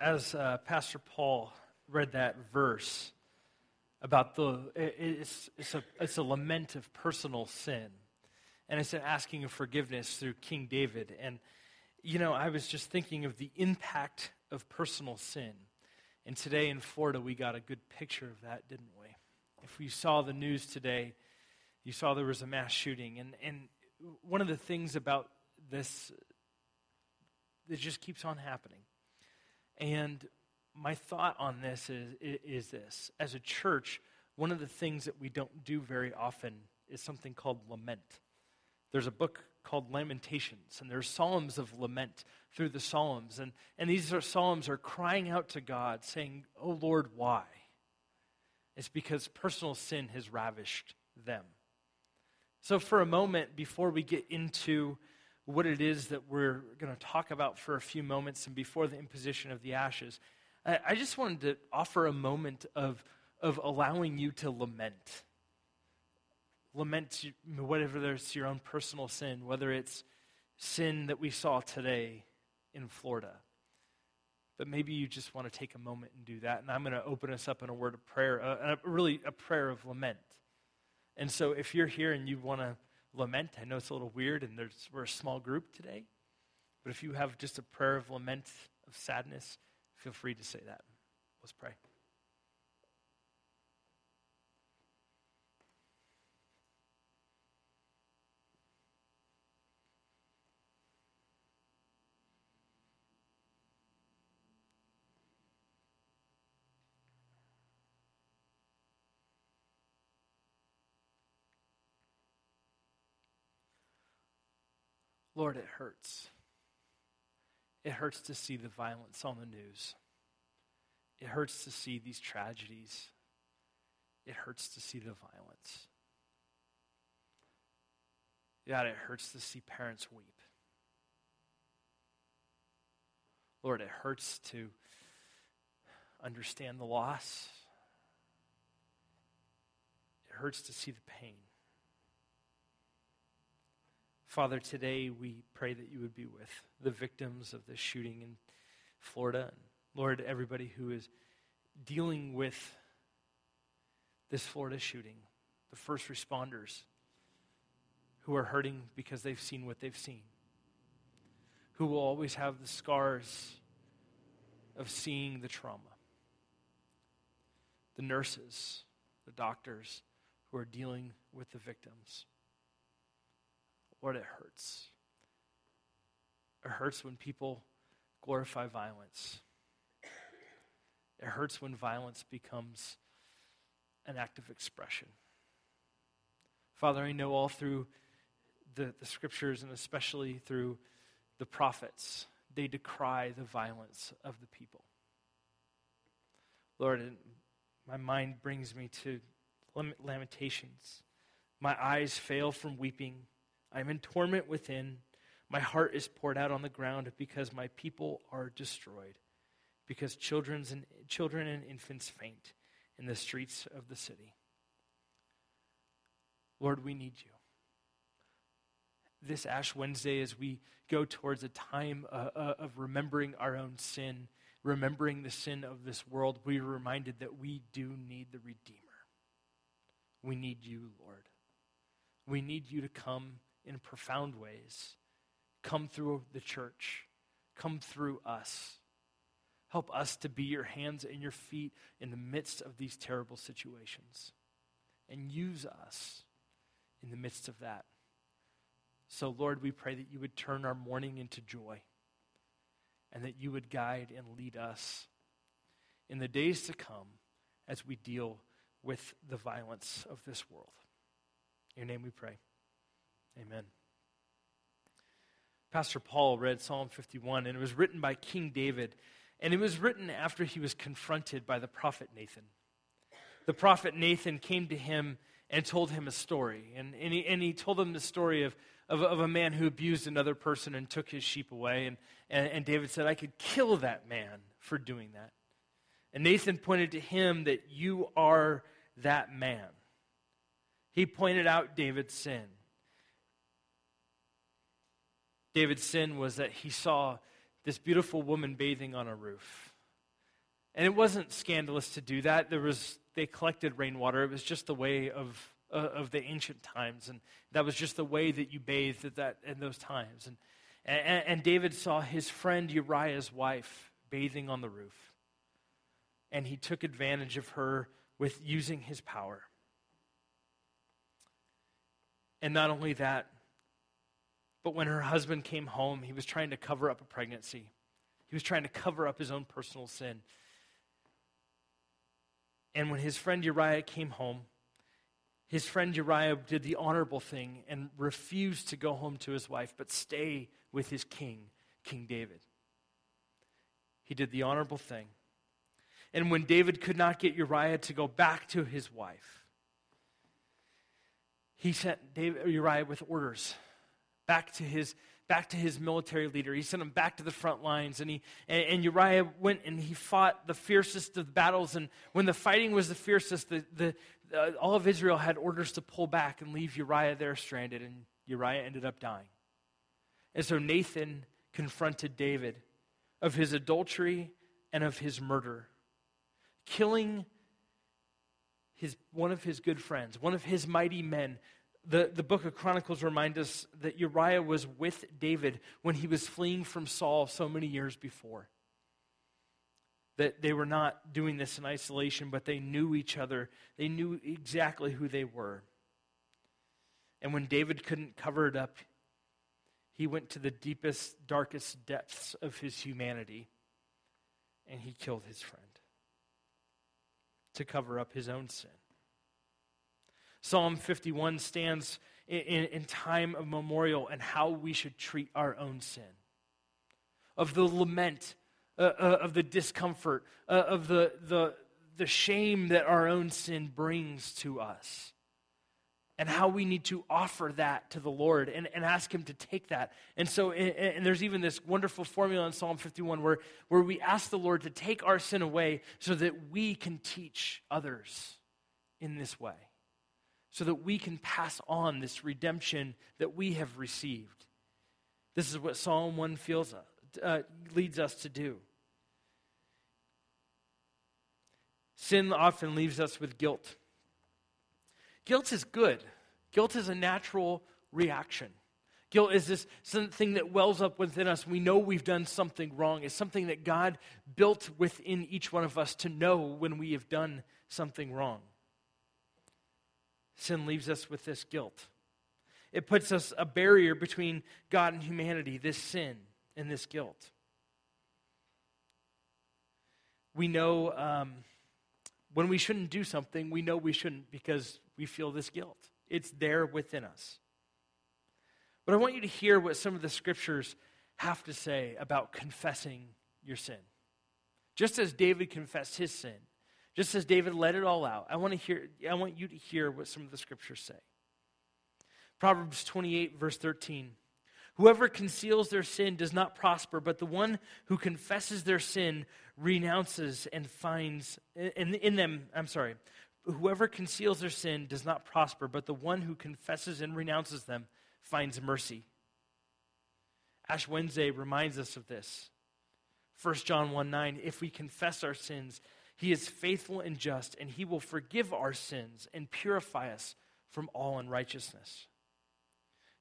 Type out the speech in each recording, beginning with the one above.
as uh, Pastor Paul read that verse about the, it's, it's, a, it's a lament of personal sin. And it's an asking of forgiveness through King David. And, you know, I was just thinking of the impact of personal sin. And today in Florida, we got a good picture of that, didn't we? If you saw the news today, you saw there was a mass shooting. And, and one of the things about this, it just keeps on happening. And my thought on this is, is this as a church, one of the things that we don't do very often is something called lament. There's a book called Lamentations, and there's psalms of lament through the psalms. And, and these are psalms are crying out to God, saying, Oh Lord, why? It's because personal sin has ravished them. So, for a moment, before we get into what it is that we're going to talk about for a few moments and before the imposition of the ashes, I, I just wanted to offer a moment of, of allowing you to lament. Lament whatever there's your own personal sin, whether it's sin that we saw today in Florida. But maybe you just want to take a moment and do that. And I'm going to open us up in a word of prayer, uh, really a prayer of lament. And so if you're here and you want to lament, I know it's a little weird and we're a small group today, but if you have just a prayer of lament, of sadness, feel free to say that. Let's pray. Lord, it hurts. It hurts to see the violence on the news. It hurts to see these tragedies. It hurts to see the violence. God, it hurts to see parents weep. Lord, it hurts to understand the loss. It hurts to see the pain. Father, today we pray that you would be with the victims of this shooting in Florida. And Lord, everybody who is dealing with this Florida shooting, the first responders who are hurting because they've seen what they've seen, who will always have the scars of seeing the trauma, the nurses, the doctors who are dealing with the victims. Lord, it hurts. It hurts when people glorify violence. It hurts when violence becomes an act of expression. Father, I know all through the, the scriptures and especially through the prophets, they decry the violence of the people. Lord, my mind brings me to Lamentations. My eyes fail from weeping. I am in torment within. My heart is poured out on the ground because my people are destroyed, because children's and, children and infants faint in the streets of the city. Lord, we need you. This Ash Wednesday, as we go towards a time uh, uh, of remembering our own sin, remembering the sin of this world, we are reminded that we do need the Redeemer. We need you, Lord. We need you to come in profound ways. Come through the church, come through us. Help us to be your hands and your feet in the midst of these terrible situations. And use us in the midst of that. So, Lord, we pray that you would turn our mourning into joy and that you would guide and lead us in the days to come as we deal with the violence of this world. In your name we pray. Amen. Pastor Paul read Psalm 51, and it was written by King David, and it was written after he was confronted by the prophet Nathan. The prophet Nathan came to him and told him a story, and, and, he, and he told him the story of, of, of, a man who abused another person and took his sheep away. And, and, and David said, I could kill that man for doing that. And Nathan pointed to him that you are that man. He pointed out David's sin. David's sin was that he saw this beautiful woman bathing on a roof. And it wasn't scandalous to do that. There was, they collected rainwater. It was just the way of, uh, of the ancient times. And that was just the way that you bathed at that, in those times. And, and, and David saw his friend Uriah's wife bathing on the roof. And he took advantage of her with using his power. And not only that, but when her husband came home, he was trying to cover up a pregnancy. He was trying to cover up his own personal sin. And when his friend Uriah came home, his friend Uriah did the honorable thing and refused to go home to his wife, but stay with his king, King David. He did the honorable thing. And when David could not get Uriah to go back to his wife, he sent David, Uriah with orders back to his back to his military leader. He sent him back to the front lines, and he and, and Uriah went and he fought the fiercest of battles. And when the fighting was the fiercest, the, the uh, all of Israel had orders to pull back and leave Uriah there stranded, and Uriah ended up dying. And so Nathan confronted David of his adultery and of his murder, killing his, one of his good friends, one of his mighty men, the, the book of Chronicles reminds us that Uriah was with David when he was fleeing from Saul so many years before. That they were not doing this in isolation, but they knew each other. They knew exactly who they were. And when David couldn't cover it up, he went to the deepest, darkest depths of his humanity and he killed his friend to cover up his own sin. Psalm 51 stands in, in, in, time of memorial and how we should treat our own sin, of the lament, uh, uh, of the discomfort, uh, of the, the, the shame that our own sin brings to us, and how we need to offer that to the Lord and, and ask Him to take that. And so, and, and there's even this wonderful formula in Psalm 51 where, where we ask the Lord to take our sin away so that we can teach others in this way so that we can pass on this redemption that we have received. This is what Psalm 1 feels, uh, leads us to do. Sin often leaves us with guilt. Guilt is good. Guilt is a natural reaction. Guilt is this something that wells up within us. We know we've done something wrong. It's something that God built within each one of us to know when we have done something wrong sin leaves us with this guilt. It puts us a barrier between God and humanity, this sin and this guilt. We know um, when we shouldn't do something, we know we shouldn't because we feel this guilt. It's there within us. But I want you to hear what some of the scriptures have to say about confessing your sin. Just as David confessed his sin, just as David let it all out, I want to hear I want you to hear what some of the scriptures say. Proverbs 28 verse 13. Whoever conceals their sin does not prosper, but the one who confesses their sin renounces and finds in, in them, I'm sorry. Whoever conceals their sin does not prosper, but the one who confesses and renounces them finds mercy. Ash Wednesday reminds us of this. 1 John 1 9, if we confess our sins, he is faithful and just, and he will forgive our sins and purify us from all unrighteousness.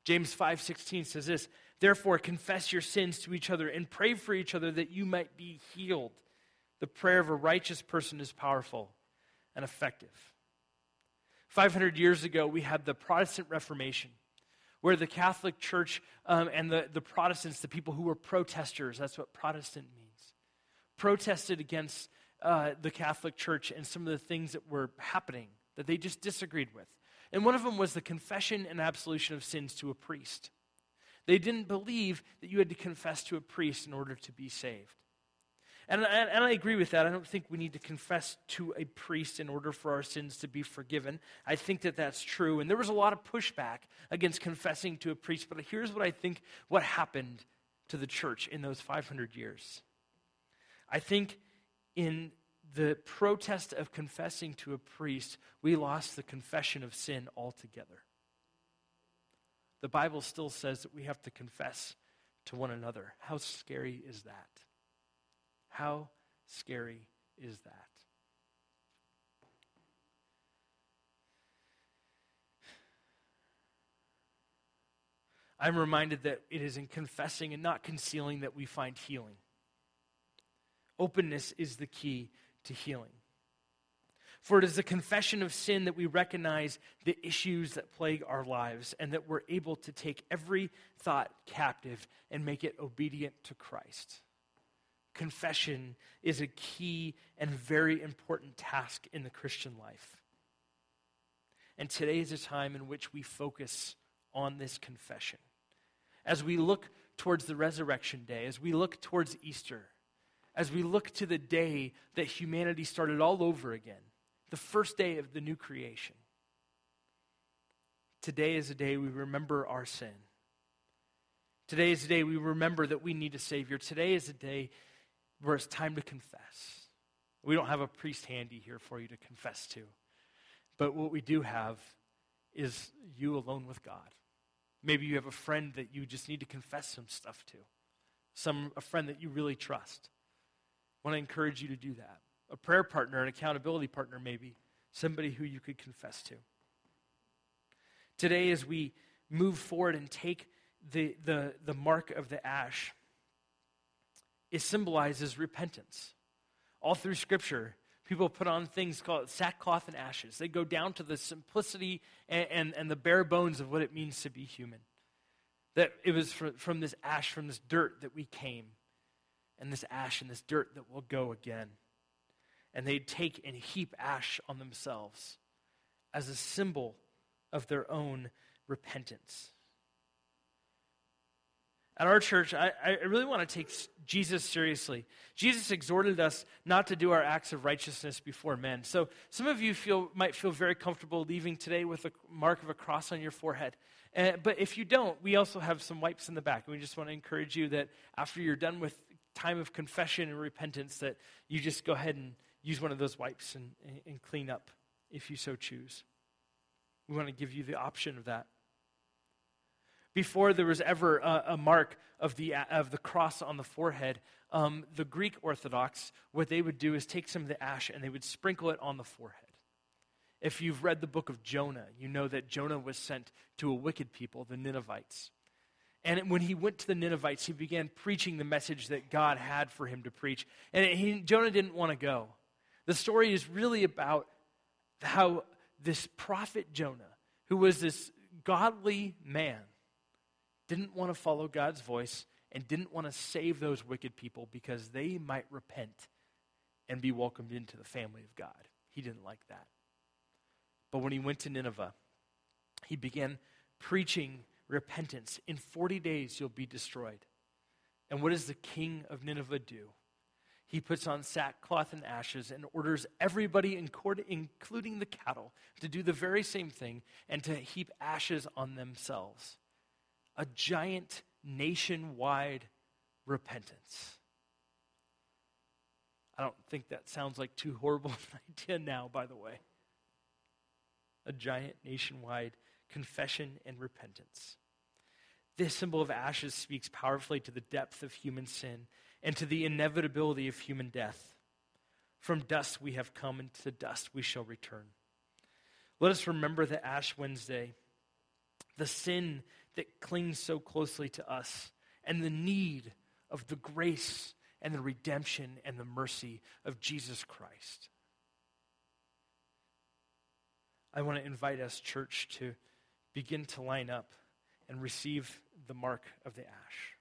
James 5:16 says this, "Therefore confess your sins to each other and pray for each other that you might be healed. The prayer of a righteous person is powerful and effective." 500 years ago, we had the Protestant Reformation, where the Catholic Church um, and the, the Protestants, the people who were protesters, that's what Protestant means, protested against uh, the Catholic Church and some of the things that were happening that they just disagreed with. And one of them was the confession and absolution of sins to a priest. They didn't believe that you had to confess to a priest in order to be saved. And, and, and, I agree with that. I don't think we need to confess to a priest in order for our sins to be forgiven. I think that that's true. And there was a lot of pushback against confessing to a priest. But here's what I think what happened to the church in those 500 years. I think in the protest of confessing to a priest, we lost the confession of sin altogether. The Bible still says that we have to confess to one another. How scary is that? How scary is that? I'm reminded that it is in confessing and not concealing that we find healing. Openness is the key to healing. For it is a confession of sin that we recognize the issues that plague our lives and that we're able to take every thought captive and make it obedient to Christ. Confession is a key and very important task in the Christian life. And today is a time in which we focus on this confession. As we look towards the resurrection day, as we look towards Easter, as we look to the day that humanity started all over again, the first day of the new creation. Today is a day we remember our sin. Today is a day we remember that we need a Savior. Today is a day where it's time to confess. We don't have a priest handy here for you to confess to. But what we do have is you alone with God. Maybe you have a friend that you just need to confess some stuff to, some, a friend that you really trust. Want to encourage you to do that a prayer partner, an accountability partner, maybe, somebody who you could confess to. Today, as we move forward and take the, the, the mark of the ash, it symbolizes repentance. All through Scripture, people put on things called sackcloth and ashes. They go down to the simplicity and, and, and the bare bones of what it means to be human. That it was from, from this ash, from this dirt that we came, and this ash and this dirt that will go again and they'd take and heap ash on themselves as a symbol of their own repentance. At our church, I, I really want to take Jesus seriously. Jesus exhorted us not to do our acts of righteousness before men. So some of you feel, might feel very comfortable leaving today with a mark of a cross on your forehead. Uh, but if you don't, we also have some wipes in the back. And we just want to encourage you that after you're done with time of confession and repentance, that you just go ahead and use one of those wipes and, and clean up if you so choose. We want to give you the option of that. Before there was ever a, a mark of the, of the cross on the forehead, um, the Greek Orthodox, what they would do is take some of the ash and they would sprinkle it on the forehead. If you've read the book of Jonah, you know that Jonah was sent to a wicked people, the Ninevites. And when he went to the Ninevites, he began preaching the message that God had for him to preach. And he, Jonah didn't want to go. The story is really about how this prophet Jonah, who was this godly man, didn't want to follow God's voice and didn't want to save those wicked people because they might repent and be welcomed into the family of God. He didn't like that. But when he went to Nineveh, he began preaching repentance. In 40 days, you'll be destroyed. And what does the king of Nineveh do? he puts on sackcloth and ashes and orders everybody, in court, including the cattle, to do the very same thing and to heap ashes on themselves. A giant nationwide repentance. I don't think that sounds like too horrible an idea now, by the way. A giant nationwide confession and repentance. This symbol of ashes speaks powerfully to the depth of human sin and to the inevitability of human death. From dust we have come, and to dust we shall return. Let us remember the Ash Wednesday, the sin that clings so closely to us, and the need of the grace and the redemption and the mercy of Jesus Christ. I want to invite us, church, to begin to line up and receive the mark of the ash.